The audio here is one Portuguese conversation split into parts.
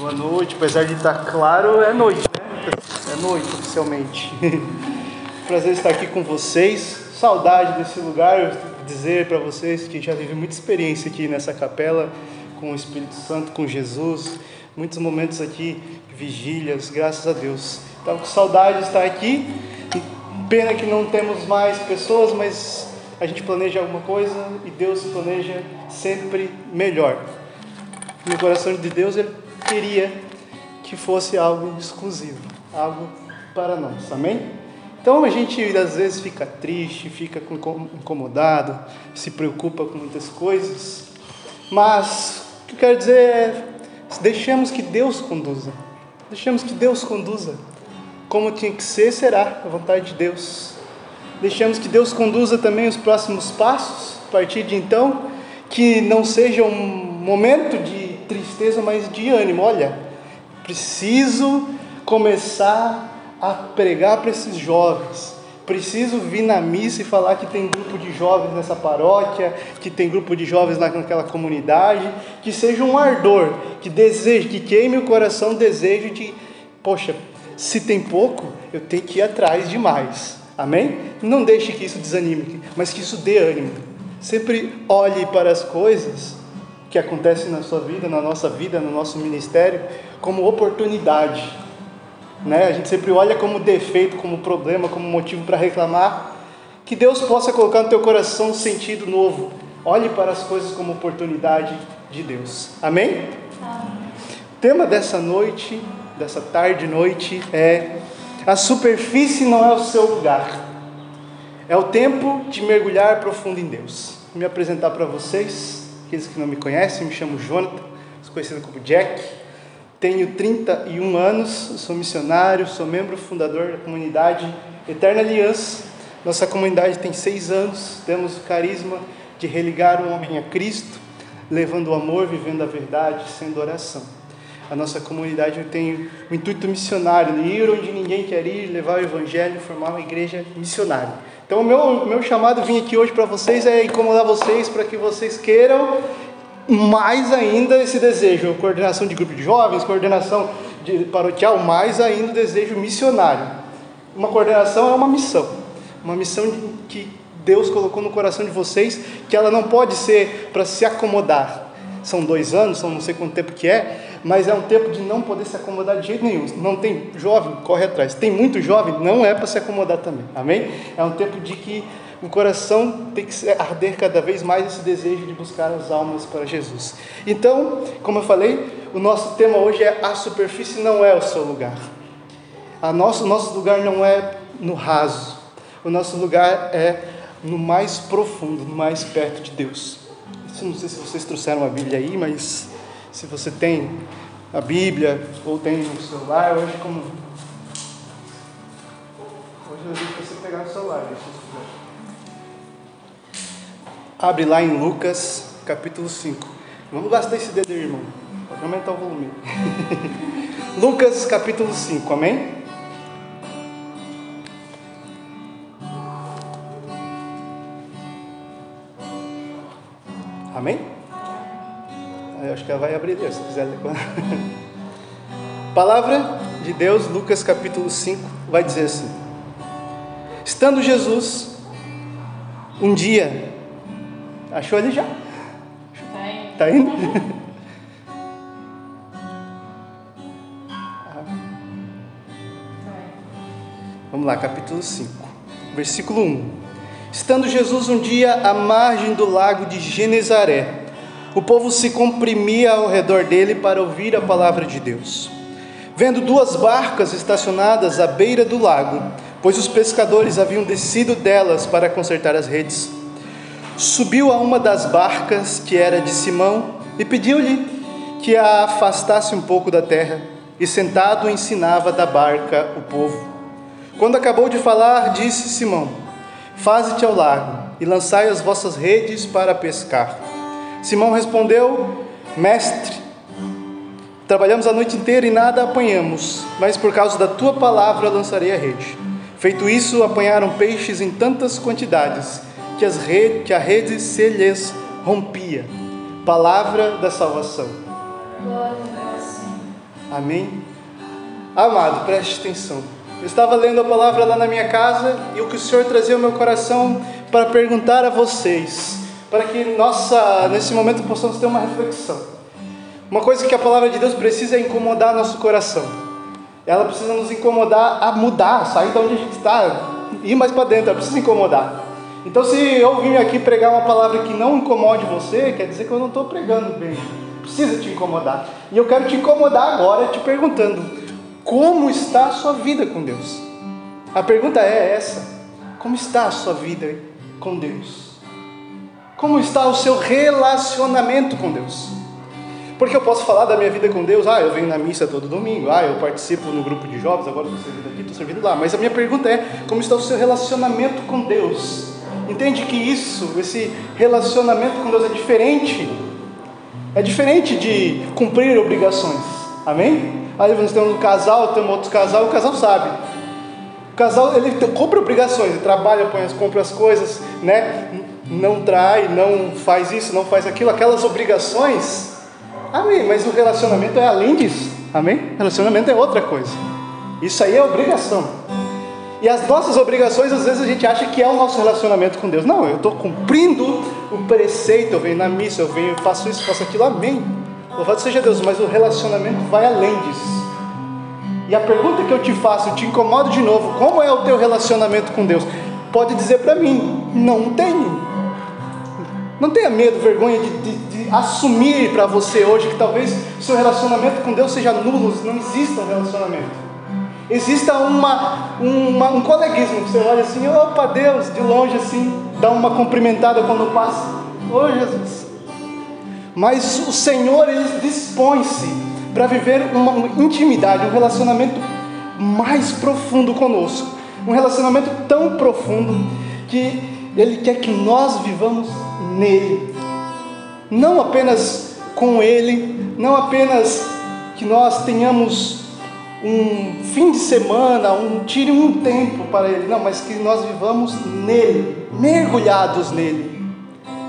Boa noite, apesar de estar claro, é noite, né? É noite oficialmente. Prazer estar aqui com vocês. Saudade desse lugar, eu dizer para vocês que já tive muita experiência aqui nessa capela com o Espírito Santo, com Jesus, muitos momentos aqui, vigílias, graças a Deus. Estava com saudade de estar aqui. Pena que não temos mais pessoas, mas a gente planeja alguma coisa e Deus planeja sempre melhor. No coração de Deus, Ele queria que fosse algo exclusivo, algo para nós, amém? Então a gente às vezes fica triste, fica incomodado, se preocupa com muitas coisas, mas o que eu quero dizer é: deixemos que Deus conduza, deixemos que Deus conduza, como tinha que ser, será a vontade de Deus. Deixemos que Deus conduza também os próximos passos, a partir de então, que não seja um momento de tristeza, mas de ânimo. Olha, preciso começar a pregar para esses jovens. Preciso vir na missa e falar que tem grupo de jovens nessa paróquia, que tem grupo de jovens naquela comunidade, que seja um ardor, que deseje, que queime o coração, desejo de, poxa, se tem pouco, eu tenho que ir atrás de mais. Amém? Não deixe que isso desanime, mas que isso dê ânimo. Sempre olhe para as coisas que acontece na sua vida, na nossa vida, no nosso ministério, como oportunidade. Né? A gente sempre olha como defeito, como problema, como motivo para reclamar. Que Deus possa colocar no teu coração um sentido novo. Olhe para as coisas como oportunidade de Deus. Amém? O tema dessa noite, dessa tarde noite, é a superfície não é o seu lugar. É o tempo de mergulhar profundo em Deus. Vou me apresentar para vocês. Aqueles que não me conhecem, me chamo Jonathan, sou conhecido como Jack. Tenho 31 anos, sou missionário, sou membro fundador da comunidade Eterna Aliança. Nossa comunidade tem seis anos, temos o carisma de religar o homem a Cristo, levando o amor, vivendo a verdade, sendo oração. A nossa comunidade tem o intuito missionário, ir onde ninguém quer ir, levar o evangelho, formar uma igreja missionária. Então, o meu, meu chamado vir aqui hoje para vocês é incomodar vocês para que vocês queiram mais ainda esse desejo, coordenação de grupo de jovens, coordenação de paroquial, mais ainda o desejo missionário. Uma coordenação é uma missão, uma missão que Deus colocou no coração de vocês, que ela não pode ser para se acomodar. São dois anos, são não sei quanto tempo que é, mas é um tempo de não poder se acomodar de jeito nenhum. Não tem jovem, corre atrás. Tem muito jovem, não é para se acomodar também. Amém? É um tempo de que o coração tem que arder cada vez mais esse desejo de buscar as almas para Jesus. Então, como eu falei, o nosso tema hoje é a superfície não é o seu lugar. A nosso, o nosso lugar não é no raso. O nosso lugar é no mais profundo, no mais perto de Deus. Não sei se vocês trouxeram a Bíblia aí, mas se você tem a Bíblia ou tem no celular, hoje como. Hoje eu digo para você pegar o celular, Abre lá em Lucas, capítulo 5. Vamos gastar esse dedo, irmão. Pode aumentar o volume. Lucas, capítulo 5, amém? Amém? Eu acho que ela vai abrir, se quiser ler. Palavra de Deus, Lucas capítulo 5, vai dizer assim: Estando Jesus, um dia, achou ele já? Tá indo? Tá indo? Vamos lá, capítulo 5, versículo 1. Estando Jesus um dia à margem do lago de Genezaré, o povo se comprimia ao redor dele para ouvir a palavra de Deus. Vendo duas barcas estacionadas à beira do lago, pois os pescadores haviam descido delas para consertar as redes, subiu a uma das barcas, que era de Simão, e pediu-lhe que a afastasse um pouco da terra, e sentado ensinava da barca o povo. Quando acabou de falar, disse Simão: Faze-te ao lago e lançai as vossas redes para pescar. Simão respondeu: Mestre, trabalhamos a noite inteira e nada apanhamos, mas por causa da tua palavra lançarei a rede. Feito isso, apanharam peixes em tantas quantidades que, as redes, que a rede se lhes rompia. Palavra da salvação. Amém? Amado, preste atenção. Eu estava lendo a palavra lá na minha casa e o que o Senhor trazia ao meu coração para perguntar a vocês, para que nossa, nesse momento possamos ter uma reflexão. Uma coisa que a palavra de Deus precisa é incomodar nosso coração. Ela precisa nos incomodar a mudar, sair de onde a gente está, ir mais para dentro, ela precisa incomodar. Então, se eu vim aqui pregar uma palavra que não incomode você, quer dizer que eu não estou pregando bem. Precisa te incomodar. E eu quero te incomodar agora te perguntando: como está a sua vida com Deus? A pergunta é essa: como está a sua vida com Deus? Como está o seu relacionamento com Deus? Porque eu posso falar da minha vida com Deus, ah, eu venho na missa todo domingo, ah, eu participo no grupo de jovens, agora estou servindo aqui, estou servindo lá. Mas a minha pergunta é: como está o seu relacionamento com Deus? Entende que isso, esse relacionamento com Deus é diferente. É diferente de cumprir obrigações. Amém? Aí nós temos um casal, temos outro casal, o casal sabe. O casal, ele cumpre obrigações, ele trabalha, põe, compra as coisas, né? Não trai, não faz isso, não faz aquilo, aquelas obrigações. Amém, mas o relacionamento é além disso. Amém? Relacionamento é outra coisa. Isso aí é obrigação. E as nossas obrigações, às vezes a gente acha que é o nosso relacionamento com Deus. Não, eu estou cumprindo o preceito, eu venho na missa, eu venho, faço isso, faço aquilo, amém. Louvado seja Deus, mas o relacionamento vai além disso. E a pergunta que eu te faço, eu te incomodo de novo, como é o teu relacionamento com Deus? Pode dizer para mim, não tenho. Não tenha medo, vergonha de, de, de assumir para você hoje que talvez seu relacionamento com Deus seja nulo, não exista um relacionamento. Exista uma, uma, um coleguismo, você olha assim, opa Deus, de longe assim, dá uma cumprimentada quando passa, oh Jesus. Mas o Senhor, Ele dispõe-se para viver uma intimidade, um relacionamento mais profundo conosco, um relacionamento tão profundo que Ele quer que nós vivamos nele, não apenas com Ele, não apenas que nós tenhamos um fim de semana, um tire um tempo para Ele, não, mas que nós vivamos nele, mergulhados nele,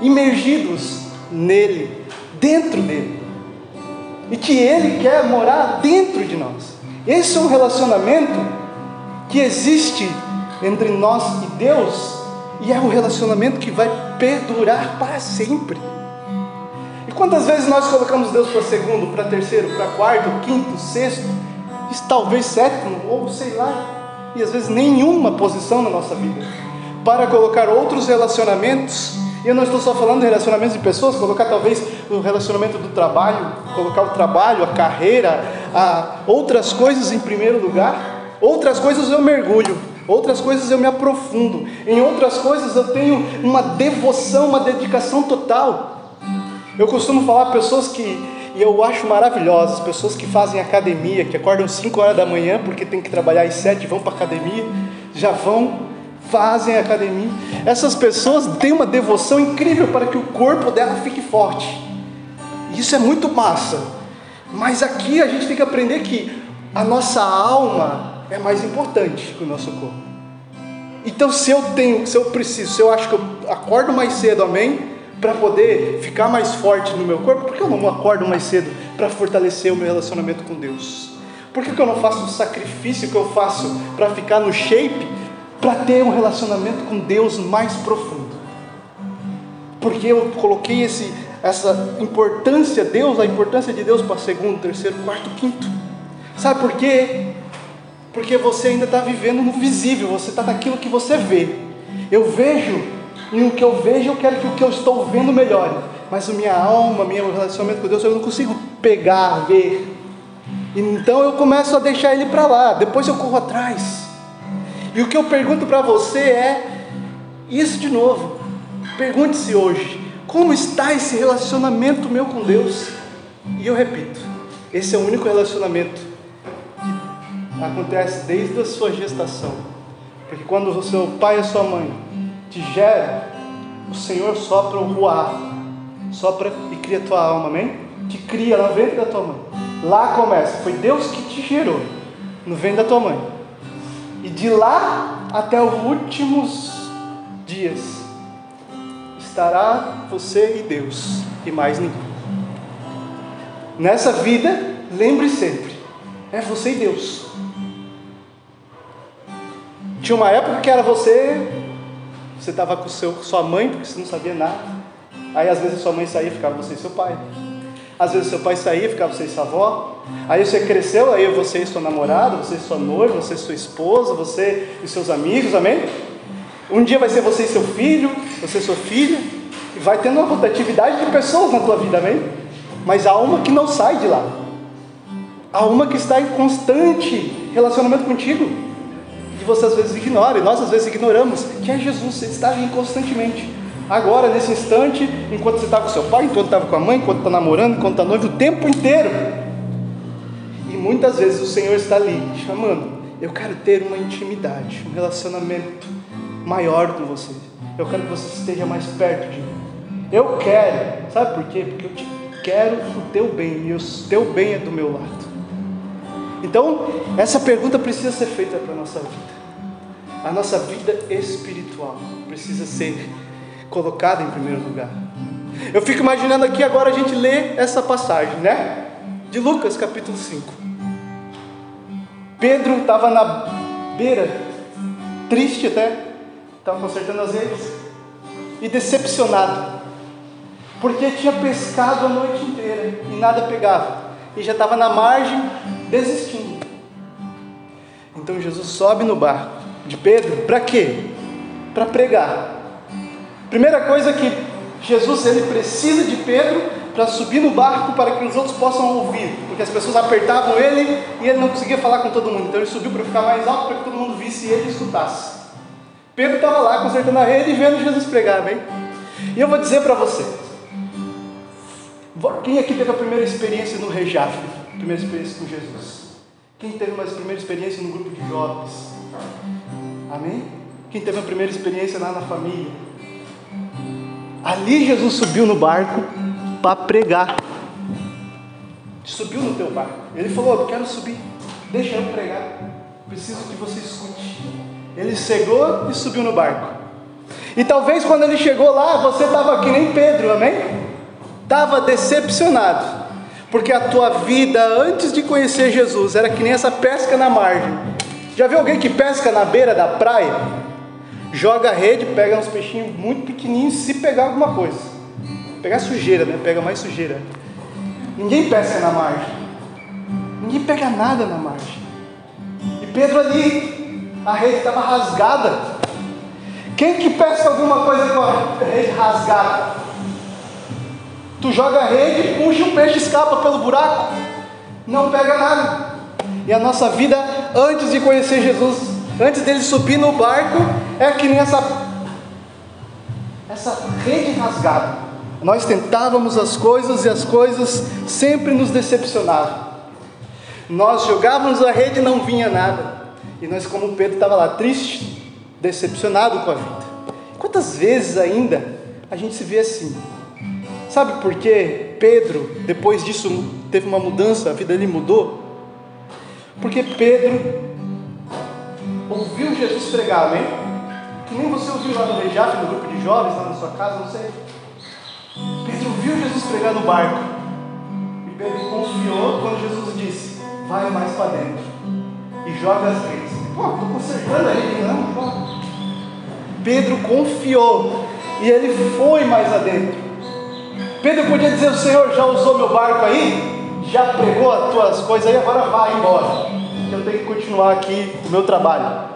imergidos nele, dentro dele, e que Ele quer morar dentro de nós. Esse é um relacionamento que existe entre nós e Deus, e é um relacionamento que vai perdurar para sempre. E quantas vezes nós colocamos Deus para segundo, para terceiro, para quarto, quinto, sexto? talvez sétimo, ou sei lá, e às vezes nenhuma posição na nossa vida, para colocar outros relacionamentos. E eu não estou só falando de relacionamentos de pessoas, colocar talvez o relacionamento do trabalho, colocar o trabalho, a carreira, a outras coisas em primeiro lugar. Outras coisas eu mergulho, outras coisas eu me aprofundo, em outras coisas eu tenho uma devoção, uma dedicação total. Eu costumo falar pessoas que e eu acho maravilhosas pessoas que fazem academia, que acordam 5 horas da manhã porque tem que trabalhar às 7, vão para academia, já vão, fazem academia. Essas pessoas têm uma devoção incrível para que o corpo dela fique forte. Isso é muito massa. Mas aqui a gente tem que aprender que a nossa alma é mais importante que o nosso corpo. Então, se eu tenho, se eu preciso, se eu acho que eu acordo mais cedo, amém? para poder ficar mais forte no meu corpo, por que eu não acordo mais cedo para fortalecer o meu relacionamento com Deus? Por que, que eu não faço o sacrifício que eu faço para ficar no shape, para ter um relacionamento com Deus mais profundo? Porque eu coloquei esse, essa importância, Deus, a importância de Deus para segundo, terceiro, quarto, quinto. Sabe por quê? Porque você ainda está vivendo no visível, você está naquilo que você vê. Eu vejo e o que eu vejo, eu quero que o que eu estou vendo melhore. Mas a minha alma, meu relacionamento com Deus, eu não consigo pegar, ver. Então eu começo a deixar ele para lá. Depois eu corro atrás. E o que eu pergunto para você é isso de novo. Pergunte-se hoje: como está esse relacionamento meu com Deus? E eu repito: esse é o único relacionamento acontece desde a sua gestação. Porque quando o seu pai e a sua mãe te gera, o Senhor sopra o ruar, sopra e cria tua alma, amém? Te cria lá dentro da tua mãe. Lá começa, foi Deus que te gerou, no ventre da tua mãe. E de lá até os últimos dias estará você e Deus, e mais ninguém. Nessa vida, lembre sempre É você e Deus. Tinha uma época que era você, você estava com seu, sua mãe, porque você não sabia nada. Aí às vezes sua mãe saía, ficava você e seu pai. Às vezes seu pai saía, ficava você e sua avó. Aí você cresceu, aí você e sua namorada, você e sua noiva, você e sua esposa, você e seus amigos, amém? Um dia vai ser você e seu filho, você e sua filha. E vai tendo uma rotatividade de pessoas na tua vida, amém? Mas há uma que não sai de lá. Há uma que está em constante relacionamento contigo. E você às vezes ignora, e nós às vezes ignoramos, que é Jesus, ele está ali constantemente. Agora, nesse instante, enquanto você está com seu pai, enquanto estava com a mãe, enquanto está namorando, enquanto está noivo, o tempo inteiro. E muitas vezes o Senhor está ali, chamando. Eu quero ter uma intimidade, um relacionamento maior com você. Eu quero que você esteja mais perto de mim. Eu quero, sabe por quê? Porque eu te quero o teu bem, e o teu bem é do meu lado. Então, essa pergunta precisa ser feita para a nossa vida. A nossa vida espiritual precisa ser colocada em primeiro lugar. Eu fico imaginando aqui agora a gente lê essa passagem, né? De Lucas capítulo 5. Pedro estava na beira, triste até, estava consertando as redes, e decepcionado, porque tinha pescado a noite inteira e nada pegava, e já estava na margem, desistindo. Então Jesus sobe no barco de Pedro, para quê? Para pregar. Primeira coisa que Jesus ele precisa de Pedro para subir no barco para que os outros possam ouvir, porque as pessoas apertavam ele e ele não conseguia falar com todo mundo. Então ele subiu para ficar mais alto para que todo mundo visse e ele escutasse. Pedro estava lá consertando a rede e vendo Jesus pregar, bem? E eu vou dizer para você, quem aqui teve a primeira experiência no Rejaf? Primeira experiência com Jesus? Quem teve uma primeira experiência no grupo de jovens? Amém? Quem teve a primeira experiência lá na família? Ali Jesus subiu no barco para pregar. Subiu no teu barco. Ele falou: Eu quero subir, deixa eu pregar. Preciso que você escute. Ele chegou e subiu no barco. E talvez quando ele chegou lá, você estava que nem Pedro, amém? Estava decepcionado. Porque a tua vida antes de conhecer Jesus era que nem essa pesca na margem. Já viu alguém que pesca na beira da praia? joga a rede, pega uns peixinhos muito pequenininhos, se pegar alguma coisa. Pegar sujeira, né? Pega mais sujeira. Ninguém pesca na margem. Ninguém pega nada na margem. E Pedro ali, a rede estava rasgada. Quem que pesca alguma coisa com a rede rasgada? Tu joga a rede, puxa o peixe, escapa pelo buraco, não pega nada. E a nossa vida, antes de conhecer Jesus, antes dele subir no barco, é que nem essa, essa rede rasgada. Nós tentávamos as coisas e as coisas sempre nos decepcionavam. Nós jogávamos a rede e não vinha nada. E nós, como Pedro, estava lá triste, decepcionado com a vida. Quantas vezes ainda a gente se vê assim? Sabe por que Pedro, depois disso, teve uma mudança, a vida dele mudou? Porque Pedro ouviu Jesus pregar, amém? Que nem você ouviu lá no Rejaf, no grupo de jovens, lá na sua casa, não sei. Pedro ouviu Jesus pregar no barco. E Pedro confiou quando Jesus disse: Vai mais para dentro e joga as redes. Pô, estou consertando a rede, não? Pedro confiou e ele foi mais adentro. Pedro podia dizer: O Senhor já usou meu barco aí, já pregou as tuas coisas aí, agora vai embora que eu tenho que continuar aqui o meu trabalho.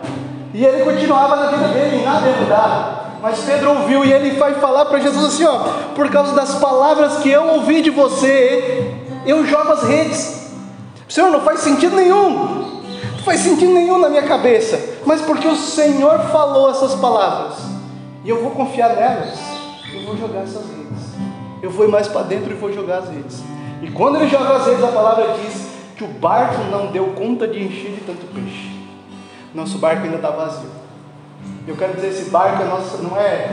E ele continuava na vida dele, nada ia mudar. Mas Pedro ouviu e ele vai falar para Jesus assim: ó, por causa das palavras que eu ouvi de você, eu jogo as redes. Senhor, não faz sentido nenhum, não faz sentido nenhum na minha cabeça, mas porque o Senhor falou essas palavras, e eu vou confiar nelas, eu vou jogar essas redes. Eu ir mais para dentro e vou jogar as redes. E quando ele joga as redes, a palavra diz que o barco não deu conta de encher de tanto peixe. Nosso barco ainda está vazio. Eu quero dizer, esse barco é nossa, não é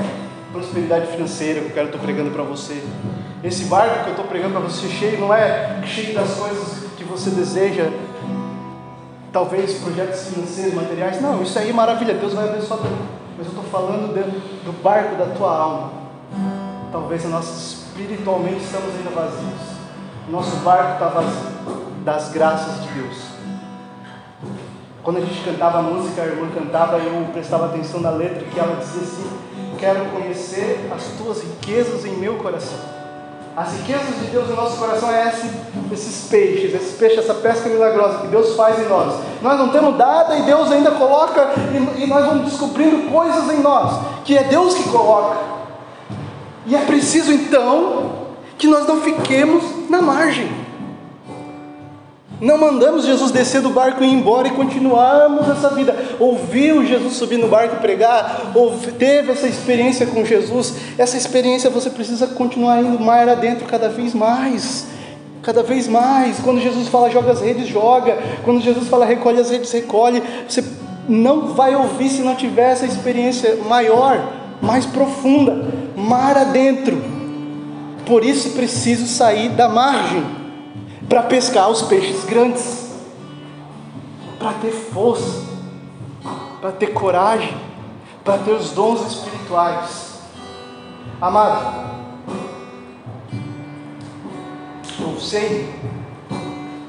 prosperidade financeira que eu quero estar pregando para você. Esse barco que eu estou pregando para você cheio não é cheio das coisas que você deseja, talvez projetos financeiros, materiais. Não, isso aí é maravilha, Deus vai abençoar tudo. Mas eu estou falando do barco da tua alma. Talvez nós espiritualmente estamos ainda vazios. Nosso barco está vazio das graças de Deus. Quando a gente cantava a música, a irmã cantava eu prestava atenção na letra, que ela dizia assim: Quero conhecer as tuas riquezas em meu coração. As riquezas de Deus em nosso coração é esse, esses peixes, esses peixes, essa pesca milagrosa que Deus faz em nós. Nós não temos nada e Deus ainda coloca, e, e nós vamos descobrindo coisas em nós, que é Deus que coloca. E é preciso então que nós não fiquemos na margem. Não mandamos Jesus descer do barco e ir embora e continuarmos essa vida. Ouviu Jesus subir no barco e pregar, teve essa experiência com Jesus. Essa experiência você precisa continuar indo mais adentro cada vez mais. Cada vez mais. Quando Jesus fala joga as redes, joga. Quando Jesus fala recolhe as redes, recolhe. Você não vai ouvir se não tiver essa experiência maior, mais profunda, mar adentro. Por isso preciso sair da margem para pescar os peixes grandes, para ter força, para ter coragem, para ter os dons espirituais. Amado, eu sei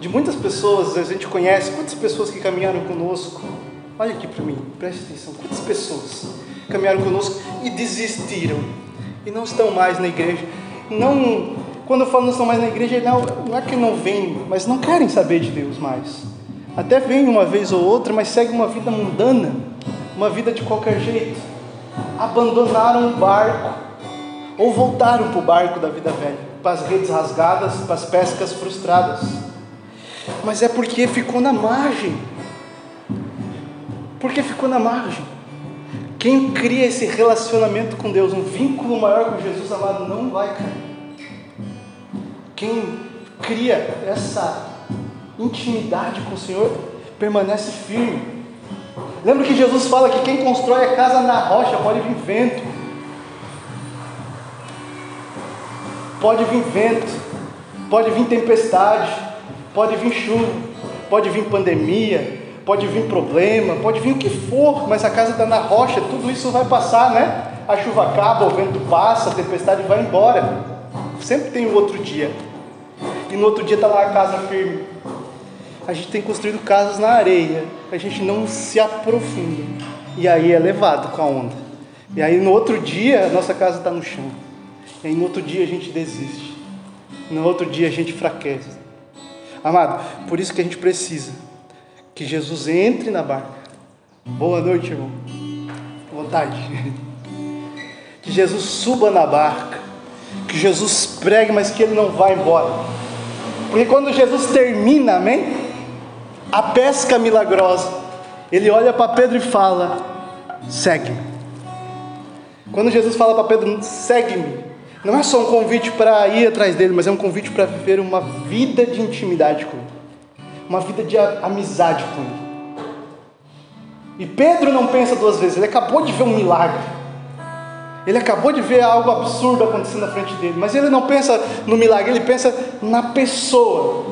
de muitas pessoas, a gente conhece, quantas pessoas que caminharam conosco, olha aqui para mim, preste atenção, quantas pessoas caminharam conosco e desistiram, e não estão mais na igreja, não quando eu falo não estão mais na igreja, não, não é que não vêm, mas não querem saber de Deus mais. Até vêm uma vez ou outra, mas seguem uma vida mundana, uma vida de qualquer jeito. Abandonaram o barco, ou voltaram para o barco da vida velha, para as redes rasgadas, para as pescas frustradas. Mas é porque ficou na margem. Porque ficou na margem. Quem cria esse relacionamento com Deus, um vínculo maior com Jesus amado, não vai cair. Quem cria essa intimidade com o Senhor permanece firme. Lembra que Jesus fala que quem constrói a casa na rocha pode vir vento, pode vir vento, pode vir tempestade, pode vir chuva, pode vir pandemia, pode vir problema, pode vir o que for, mas a casa está na rocha, tudo isso vai passar, né? A chuva acaba, o vento passa, a tempestade vai embora. Sempre tem um outro dia. E no outro dia está lá a casa firme. A gente tem construído casas na areia. A gente não se aprofunda. E aí é levado com a onda. E aí no outro dia a nossa casa está no chão. E aí no outro dia a gente desiste. No outro dia a gente fraquece. Amado, por isso que a gente precisa que Jesus entre na barca. Boa noite, irmão. Vontade. Que Jesus suba na barca que Jesus pregue, mas que ele não vá embora. Porque quando Jesus termina, amém? A pesca milagrosa, ele olha para Pedro e fala: segue-me. Quando Jesus fala para Pedro, segue-me, não é só um convite para ir atrás dele, mas é um convite para viver uma vida de intimidade com ele, uma vida de amizade com ele. E Pedro não pensa duas vezes, ele acabou de ver um milagre. Ele acabou de ver algo absurdo acontecendo na frente dele, mas ele não pensa no milagre, ele pensa na pessoa.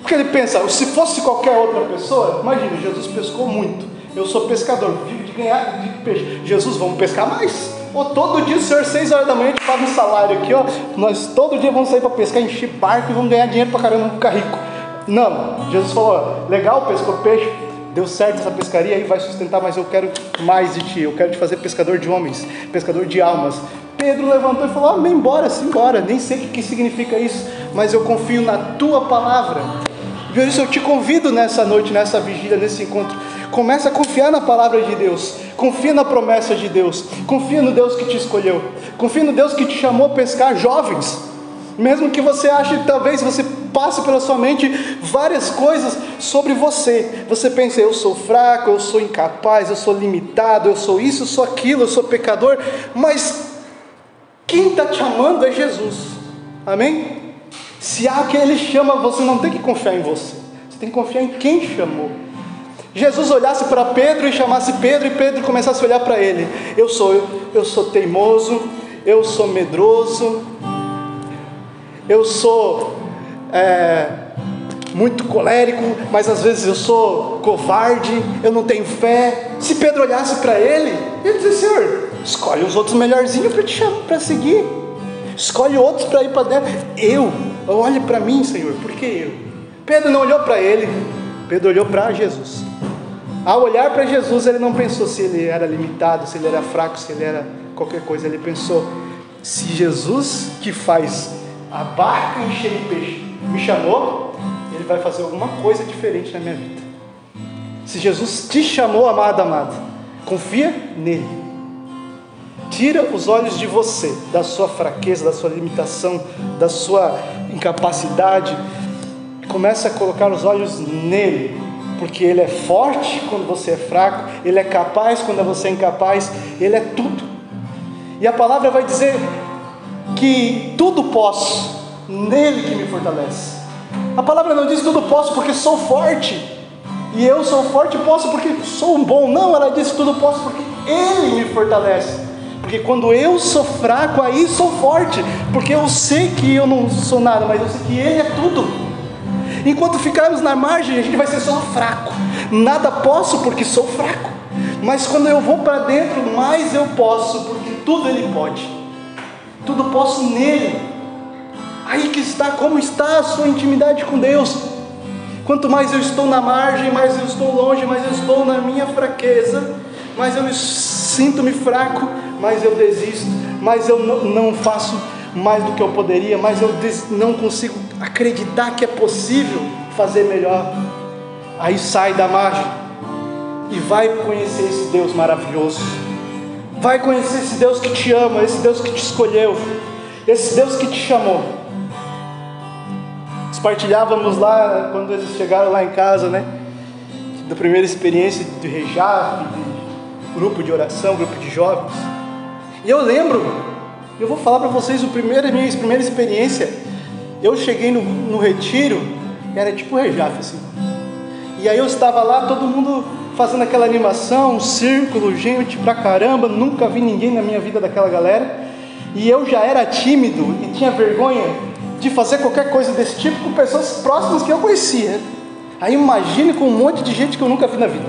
Porque ele pensa, se fosse qualquer outra pessoa, imagina, Jesus pescou muito. Eu sou pescador, vivo de ganhar de peixe. Jesus, vamos pescar mais? Ou todo dia o senhor, seis horas da manhã, te paga um salário aqui, ó. Nós todo dia vamos sair para pescar, encher barco e vamos ganhar dinheiro para caramba, ficar rico. Não, Jesus falou: legal, pescou peixe, deu certo essa pescaria aí, vai sustentar, mas eu quero mais de ti, eu quero te fazer pescador de homens, pescador de almas. Pedro levantou e falou: embora, sim, embora, nem sei o que, que significa isso, mas eu confio na tua palavra. Por isso eu te convido nessa noite, nessa vigília, nesse encontro. Começa a confiar na palavra de Deus, confia na promessa de Deus, confia no Deus que te escolheu, confia no Deus que te chamou a pescar jovens. Mesmo que você ache, talvez você passe pela sua mente várias coisas sobre você. Você pensa, eu sou fraco, eu sou incapaz, eu sou limitado, eu sou isso, eu sou aquilo, eu sou pecador. Mas quem está te amando é Jesus. Amém? Se há quem Ele chama, você não tem que confiar em você. Você tem que confiar em quem chamou. Jesus olhasse para Pedro e chamasse Pedro e Pedro começasse a olhar para ele. Eu sou, eu sou teimoso, eu sou medroso, eu sou é, muito colérico, mas às vezes eu sou covarde, eu não tenho fé. Se Pedro olhasse para ele, ele dizia: Senhor, escolhe os outros melhorzinhos para te chamar, para seguir. Escolhe outros para ir para dentro. Eu, olhe para mim, Senhor, por que eu? Pedro não olhou para ele, Pedro olhou para Jesus. Ao olhar para Jesus, ele não pensou se ele era limitado, se ele era fraco, se ele era qualquer coisa. Ele pensou: se Jesus, que faz a barca encher de peixe, me chamou, ele vai fazer alguma coisa diferente na minha vida. Se Jesus te chamou, amado, amado, confia nele. Tira os olhos de você, da sua fraqueza, da sua limitação, da sua incapacidade. Começa a colocar os olhos nele, porque ele é forte quando você é fraco, ele é capaz quando você é incapaz, ele é tudo. E a palavra vai dizer que tudo posso nele que me fortalece. A palavra não diz tudo posso porque sou forte. E eu sou forte posso porque sou um bom. Não, ela diz tudo posso porque ele me fortalece. Porque quando eu sou fraco, aí sou forte. Porque eu sei que eu não sou nada, mas eu sei que Ele é tudo. Enquanto ficarmos na margem, a gente vai ser só fraco. Nada posso porque sou fraco. Mas quando eu vou para dentro, mais eu posso, porque tudo Ele pode. Tudo posso nele. Aí que está, como está a sua intimidade com Deus. Quanto mais eu estou na margem, mais eu estou longe, mais eu estou na minha fraqueza, mais eu sinto-me fraco, mas eu desisto, mas eu não faço mais do que eu poderia, mas eu não consigo acreditar que é possível fazer melhor. Aí sai da margem e vai conhecer esse Deus maravilhoso. Vai conhecer esse Deus que te ama, esse Deus que te escolheu, esse Deus que te chamou. Compartilhávamos lá, quando eles chegaram lá em casa, né? Da primeira experiência de Rejaf, de grupo de oração, grupo de jovens. E eu lembro, eu vou falar para vocês a minha primeira experiência. Eu cheguei no, no retiro, era tipo Rejaf, assim. E aí eu estava lá, todo mundo fazendo aquela animação, um círculo, gente pra caramba, nunca vi ninguém na minha vida daquela galera. E eu já era tímido e tinha vergonha de fazer qualquer coisa desse tipo com pessoas próximas que eu conhecia. Aí imagine com um monte de gente que eu nunca vi na vida.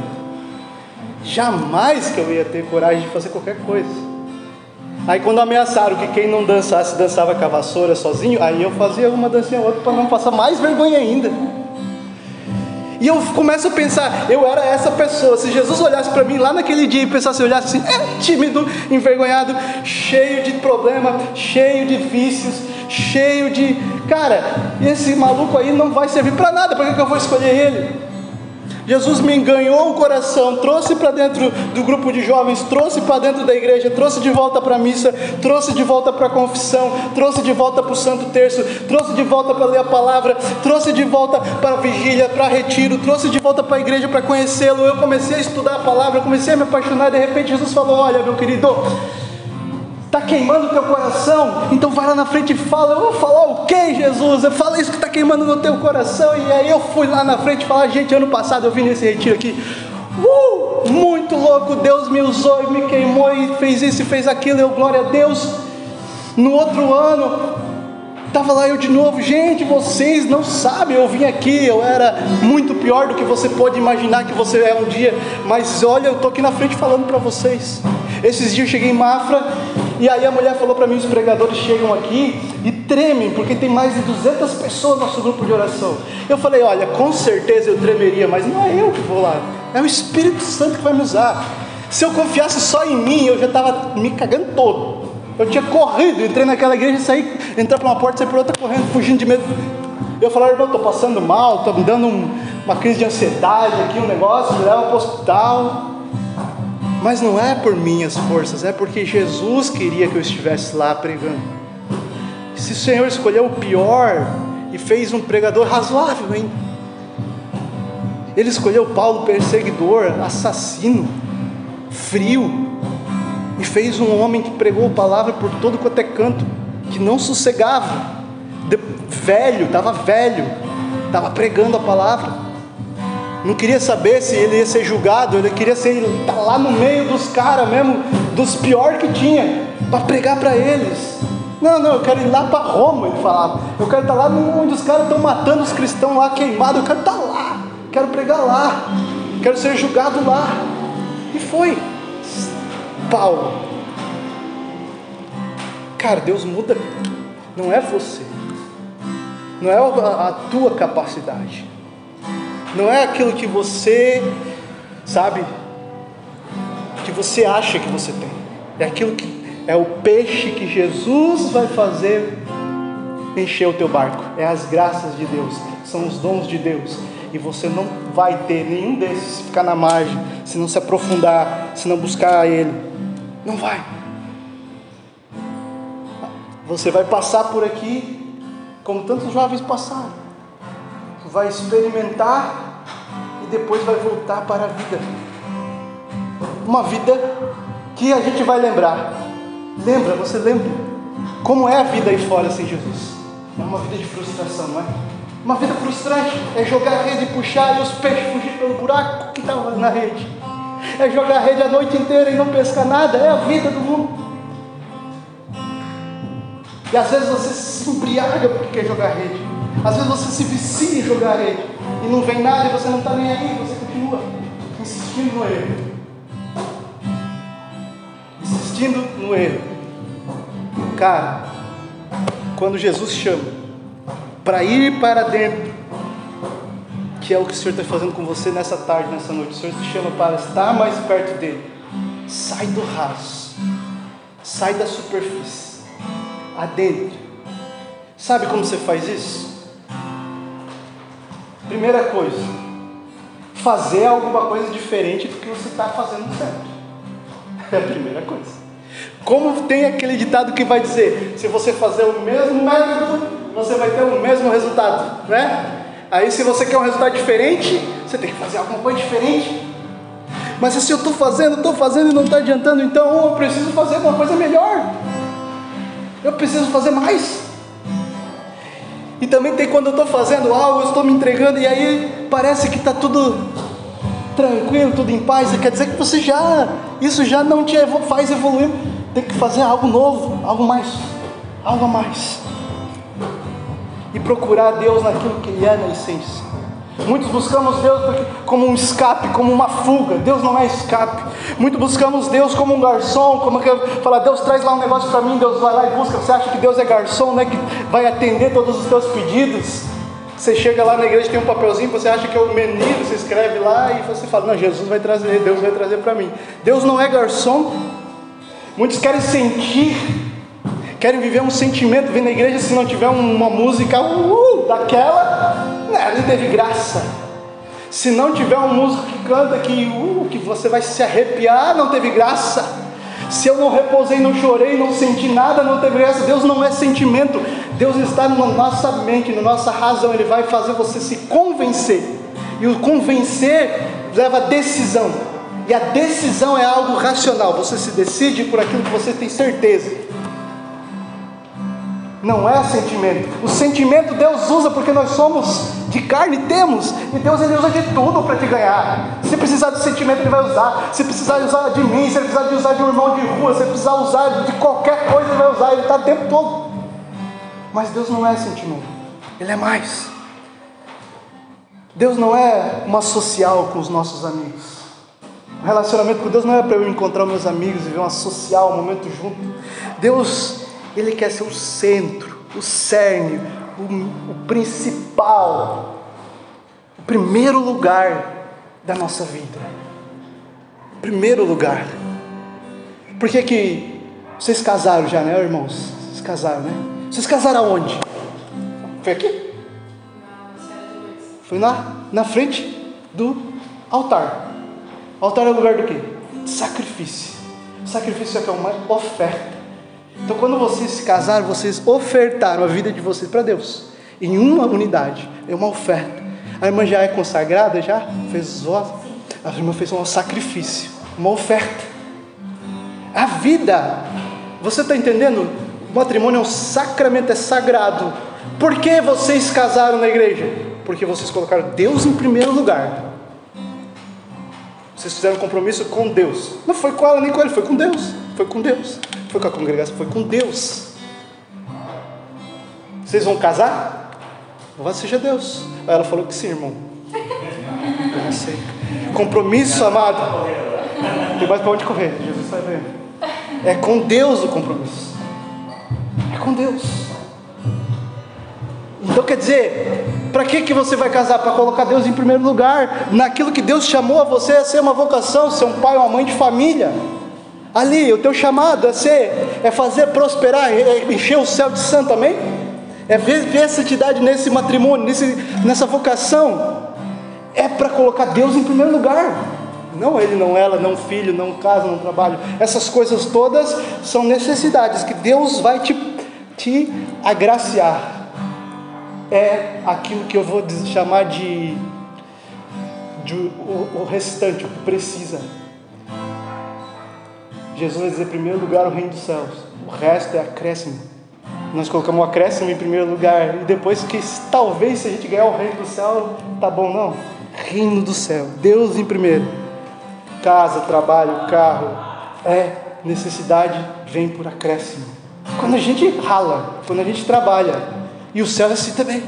Jamais que eu ia ter coragem de fazer qualquer coisa. Aí quando ameaçaram que quem não dançasse dançava com a vassoura sozinho, aí eu fazia uma dancinha ou outra para não passar mais vergonha ainda. E eu começo a pensar, eu era essa pessoa. Se Jesus olhasse para mim lá naquele dia e pensasse, olhasse assim, é tímido, envergonhado, cheio de problema, cheio de vícios, cheio de. Cara, esse maluco aí não vai servir para nada, para que eu vou escolher ele? Jesus me enganhou o coração, trouxe para dentro do grupo de jovens, trouxe para dentro da igreja, trouxe de volta para a missa, trouxe de volta para a confissão, trouxe de volta para o Santo Terço, trouxe de volta para ler a palavra, trouxe de volta para a vigília, para retiro, trouxe de volta para a igreja para conhecê-lo. Eu comecei a estudar a palavra, comecei a me apaixonar, de repente Jesus falou: Olha, meu querido, Está queimando o teu coração? Então vai lá na frente e fala. Eu vou falar o que, Jesus? Eu falo isso que está queimando no teu coração. E aí eu fui lá na frente falar, gente, ano passado eu vim nesse retiro aqui. Uh, muito louco, Deus me usou e me queimou e fez isso e fez aquilo. Eu, glória a Deus. No outro ano, Estava lá eu de novo, gente, vocês não sabem, eu vim aqui, eu era muito pior do que você pode imaginar que você é um dia, mas olha, eu estou aqui na frente falando para vocês. Esses dias eu cheguei em Mafra e aí a mulher falou para mim: os pregadores chegam aqui e tremem, porque tem mais de 200 pessoas no nosso grupo de oração. Eu falei: olha, com certeza eu tremeria, mas não é eu que vou lá, é o Espírito Santo que vai me usar. Se eu confiasse só em mim, eu já estava me cagando todo. Eu tinha corrido, entrei naquela igreja, saí, entrar para uma porta, sair por outra correndo, fugindo de medo. Eu falei, irmão, estou passando mal, estou me dando um, uma crise de ansiedade aqui, um negócio, me leva para o hospital. Mas não é por minhas forças, é porque Jesus queria que eu estivesse lá pregando. Se o Senhor escolheu o pior e fez um pregador razoável hein? Ele escolheu Paulo perseguidor, assassino, frio, e fez um homem que pregou a palavra por todo quanto é canto, que não sossegava, de, velho, estava velho, estava pregando a palavra, não queria saber se ele ia ser julgado, ele queria ser tá lá no meio dos caras mesmo, dos piores que tinha, para pregar para eles. Não, não, eu quero ir lá para Roma, ele falava. Eu quero estar tá lá onde os caras estão matando os cristãos lá queimados. Eu quero estar tá lá, quero pregar lá, quero ser julgado lá. E foi. Paulo. Cara, Deus muda, não é você, não é a tua capacidade, não é aquilo que você sabe? Que você acha que você tem. É aquilo que é o peixe que Jesus vai fazer encher o teu barco. É as graças de Deus, são os dons de Deus. E você não vai ter nenhum desses se ficar na margem, se não se aprofundar, se não buscar Ele. Não vai. Você vai passar por aqui como tantos jovens passaram. Vai experimentar e depois vai voltar para a vida. Uma vida que a gente vai lembrar. Lembra, você lembra? Como é a vida aí fora sem Jesus? É uma vida de frustração, não é? Uma vida frustrante é jogar a rede e puxar e os peixes fugir pelo buraco que estava na rede. É jogar a rede a noite inteira e não pescar nada. É a vida do mundo. E às vezes você se embriaga porque quer jogar rede. Às vezes você se vicia em jogar rede. E não vem nada e você não está nem aí, você continua insistindo no erro. Insistindo no erro. Cara, quando Jesus chama para ir para dentro, que é o que o Senhor está fazendo com você nessa tarde, nessa noite, o Senhor te chama para estar mais perto dele. Sai do raso, sai da superfície adentro. Sabe como você faz isso? Primeira coisa, fazer alguma coisa diferente do que você está fazendo certo. É a primeira coisa. Como tem aquele ditado que vai dizer: se você fazer o mesmo método, você vai ter o mesmo resultado, né? Aí, se você quer um resultado diferente, você tem que fazer alguma coisa diferente. Mas se eu estou fazendo, estou fazendo e não está adiantando, então eu preciso fazer uma coisa melhor. Eu preciso fazer mais. E também tem quando eu estou fazendo algo, eu estou me entregando, e aí parece que está tudo tranquilo, tudo em paz. Quer dizer que você já, isso já não te faz evoluir. Tem que fazer algo novo, algo mais, algo mais. E procurar Deus naquilo que Ele é na essência. Muitos buscamos Deus como um escape, como uma fuga. Deus não é escape. Muitos buscamos Deus como um garçom, como que fala, Deus traz lá um negócio para mim, Deus vai lá e busca. Você acha que Deus é garçom, né? Que vai atender todos os teus pedidos? Você chega lá na igreja, tem um papelzinho, você acha que é o menino, você escreve lá e você fala, não, Jesus vai trazer, Deus vai trazer para mim. Deus não é garçom. Muitos querem sentir, querem viver um sentimento, vir na igreja se não tiver uma música uh, daquela, é, não teve graça. Se não tiver um músico que canta que, uh, que você vai se arrepiar, não teve graça. Se eu não repousei, não chorei, não senti nada, não teve graça. Deus não é sentimento. Deus está na nossa mente, na nossa razão. Ele vai fazer você se convencer. E o convencer leva decisão. E a decisão é algo racional. Você se decide por aquilo que você tem certeza não é sentimento. O sentimento Deus usa porque nós somos de carne, temos, e Deus ele usa de tudo para te ganhar. Se precisar de sentimento, Ele vai usar. Se precisar usar de mim, se precisar de usar de um irmão de rua, se precisar usar de qualquer coisa, Ele vai usar. Ele está o tempo todo. Mas Deus não é sentimento, Ele é mais. Deus não é uma social com os nossos amigos. O relacionamento com Deus não é para eu encontrar meus amigos e ver uma social, um momento junto. Deus ele quer ser o centro, o cerne, o, o principal, o primeiro lugar da nossa vida. Primeiro lugar. Por que que vocês casaram já, né, irmãos? Vocês casaram, né? Vocês casaram aonde? Foi aqui? Foi lá, na frente do altar. O altar é o lugar do quê? Sacrifício. Sacrifício é, é uma oferta. Então, quando vocês se casaram, vocês ofertaram a vida de vocês para Deus, em uma unidade, é uma oferta. A irmã já é consagrada, já fez a irmã fez um sacrifício, uma oferta. A vida, você está entendendo? O matrimônio é um sacramento, é sagrado. Por que vocês casaram na igreja? Porque vocês colocaram Deus em primeiro lugar. Vocês fizeram um compromisso com Deus. Não foi com ela nem com ele, foi com Deus. Foi com Deus. Foi com a congregação, foi com Deus. Vocês vão casar? Louvado seja Deus. Aí ela falou que sim, irmão. Eu não sei. Compromisso, amado. Tem mais para onde correr. Jesus está vendo. É com Deus o compromisso. É com Deus. Então quer dizer, para que, que você vai casar? Para colocar Deus em primeiro lugar, naquilo que Deus chamou a você a ser uma vocação, ser um pai uma mãe de família. Ali, o teu chamado é ser, é fazer prosperar, é encher o céu de santo, amém? É ver, ver a santidade nesse matrimônio, nesse, nessa vocação. É para colocar Deus em primeiro lugar. Não ele, não ela, não filho, não casa, não trabalho. Essas coisas todas são necessidades que Deus vai te, te agraciar. É aquilo que eu vou chamar de, de o, o restante, o que precisa. Jesus vai dizer, em primeiro lugar, o reino dos céus. O resto é acréscimo. Nós colocamos o acréscimo em primeiro lugar. E depois que talvez se a gente ganhar o reino do céu, tá bom, não. Reino do céu. Deus em primeiro. Casa, trabalho, carro. É necessidade, vem por acréscimo. Quando a gente rala, quando a gente trabalha. E o céu é assim também.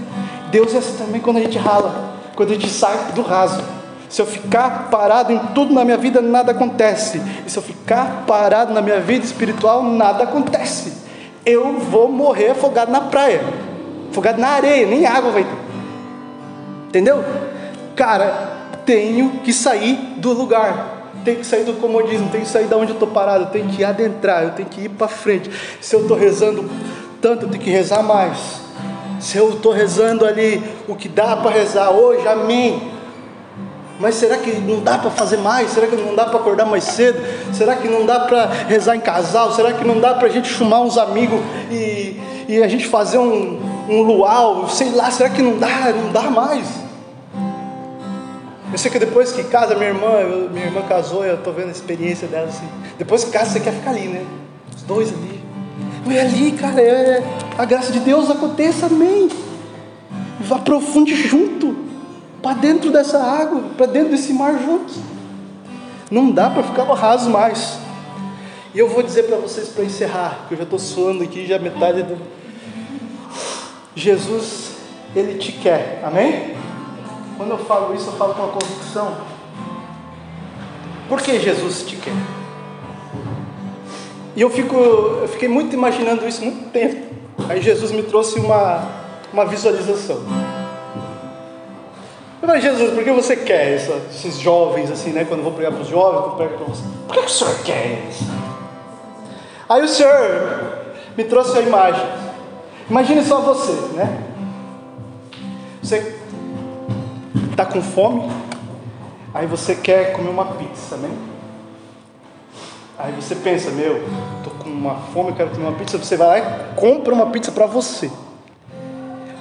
Deus é assim também quando a gente rala. Quando a gente sai do raso. Se eu ficar parado em tudo na minha vida, nada acontece. E se eu ficar parado na minha vida espiritual, nada acontece. Eu vou morrer afogado na praia, afogado na areia, nem água vai ter. Entendeu? Cara, tenho que sair do lugar. Tenho que sair do comodismo, tenho que sair da onde eu estou parado, eu tenho que adentrar, eu tenho que ir para frente. Se eu estou rezando tanto, eu tenho que rezar mais. Se eu estou rezando ali o que dá para rezar hoje, amém. Mas será que não dá para fazer mais? Será que não dá para acordar mais cedo? Será que não dá para rezar em casal? Será que não dá para a gente chamar uns amigos e, e a gente fazer um, um luau? Sei lá, será que não dá? Não dá mais. Eu sei que depois que casa, minha irmã, eu, minha irmã casou, eu estou vendo a experiência dela assim. Depois que casa, você quer ficar ali, né? Os dois ali. Mas ali, cara, é, a graça de Deus aconteça, amém. Aprofunde junto para dentro dessa água, para dentro desse mar juntos. Não dá para ficar raso mais. E eu vou dizer para vocês para encerrar, que eu já estou suando aqui, já metade do. Jesus, Ele te quer, amém? Quando eu falo isso, eu falo com a convicção. Por que Jesus te quer? E eu, fico, eu fiquei muito imaginando isso muito tempo. Aí Jesus me trouxe uma, uma visualização. Mas Jesus, por que você quer esses jovens assim, né? Quando eu vou pregar para os jovens, eu prego para você. Por que, o senhor quer isso? Aí o senhor me trouxe a imagem. Imagine só você, né? Você está com fome, aí você quer comer uma pizza, né? Aí você pensa, meu, tô com uma fome, quero comer uma pizza. Você vai lá e compra uma pizza para você.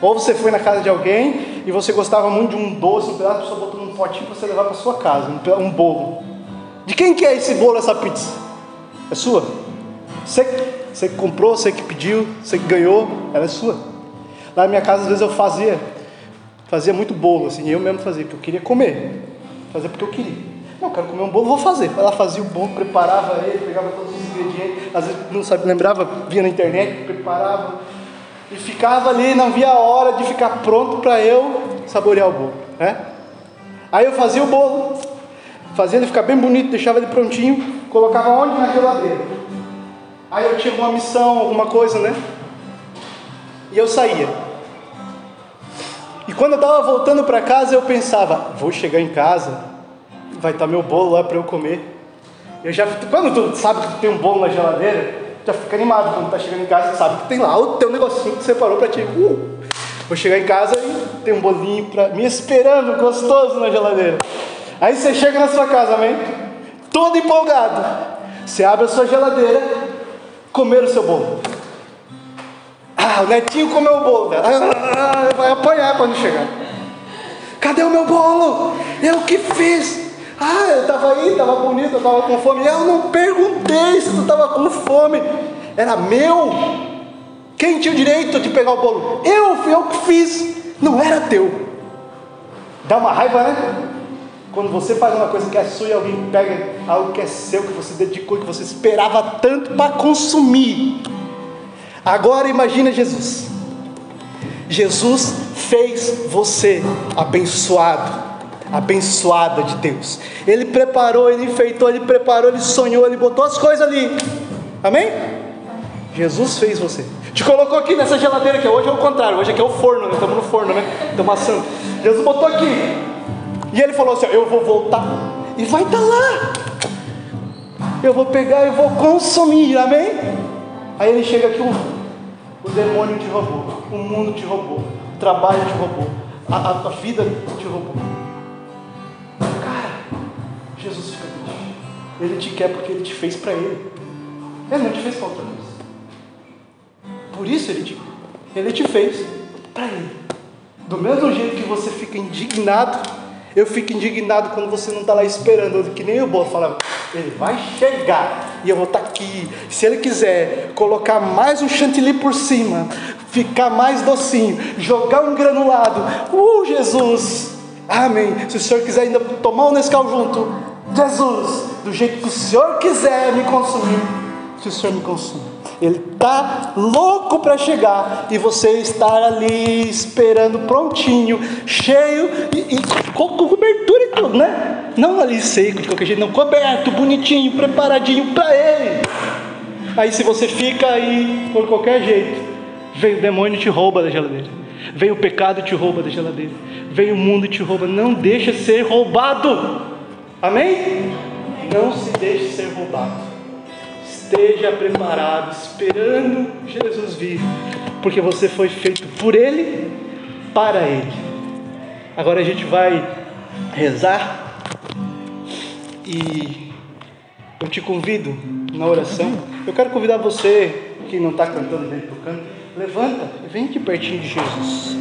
Ou você foi na casa de alguém e você gostava muito de um doce, um pedaço, a pessoa botou num potinho para você levar para sua casa, um, bolo. De quem que é esse bolo, essa pizza? É sua? Você, você que comprou, você que pediu, você que ganhou, ela é sua. Lá na minha casa, às vezes eu fazia, fazia muito bolo, assim, eu mesmo fazia, porque eu queria comer. Fazia porque eu queria. Não, quero comer um bolo, vou fazer. Ela fazia o bolo, preparava ele, pegava todos os ingredientes, às vezes não sabia, lembrava, via na internet, preparava e ficava ali, não via a hora de ficar pronto para eu saborear o bolo, né? Aí eu fazia o bolo, fazia ele ficar bem bonito, deixava ele prontinho, colocava onde? Na geladeira. Aí eu tinha uma missão, alguma coisa, né? E eu saía. E quando eu estava voltando para casa, eu pensava: vou chegar em casa, vai estar tá meu bolo lá para eu comer. Eu já, quando tu sabe que tu tem um bolo na geladeira, já fica animado quando tá chegando em casa, sabe que tem lá o teu negocinho que separou para ti. Uh, vou chegar em casa e tem um bolinho para me esperando, gostoso na geladeira. Aí você chega na sua casa, amém? Todo empolgado. Você abre a sua geladeira, comer o seu bolo. Ah, o netinho comeu o bolo. Ah, vai apanhar quando chegar. Cadê o meu bolo? Eu que fiz. Ah, eu estava aí, estava bonito, eu estava com fome. Eu não perguntei se tu estava com fome. Era meu. Quem tinha o direito de pegar o bolo? Eu, fui eu que fiz. Não era teu. Dá uma raiva, né? Quando você faz uma coisa que é sua e alguém pega algo que é seu, que você dedicou, que você esperava tanto para consumir. Agora imagina Jesus. Jesus fez você abençoado abençoada de Deus. Ele preparou, ele enfeitou, ele preparou, ele sonhou, ele botou as coisas ali. Amém? Jesus fez você. Te colocou aqui nessa geladeira que hoje é o contrário, hoje aqui é o forno, nós estamos no forno, né? Estamos assando. Jesus botou aqui. E ele falou assim: Eu vou voltar e vai estar tá lá. Eu vou pegar e vou consumir, amém? Aí ele chega aqui, o, o demônio te roubou, o mundo te roubou, o trabalho te roubou, a, a, a vida te roubou. Jesus fica triste. Ele te quer porque ele te fez para ele. Ele não te fez para outra coisa. Por isso ele te, ele te fez para ele. Do mesmo jeito que você fica indignado, eu fico indignado quando você não está lá esperando, que nem o Boa falava, ele vai chegar e eu vou estar tá aqui. Se ele quiser colocar mais um chantilly por cima, ficar mais docinho, jogar um granulado, uh, Jesus, amém. Se o Senhor quiser ainda tomar um Nescau junto, Jesus, do jeito que o Senhor quiser me consumir, que o Senhor me consuma. Ele está louco para chegar e você estar ali esperando prontinho, cheio e, e com, com, cobertura e tudo, né? Não ali seco de qualquer jeito, não, coberto, bonitinho, preparadinho para Ele. Aí se você fica aí por qualquer jeito, vem o demônio e te rouba da geladeira. Vem o pecado e te rouba da geladeira. Vem o mundo e te rouba. Não deixa ser roubado. Amém? Não se deixe ser roubado. Esteja preparado, esperando Jesus vir, porque você foi feito por Ele, para Ele. Agora a gente vai rezar e eu te convido na oração. Eu quero convidar você que não está cantando nem tocando, levanta e vem aqui pertinho de Jesus.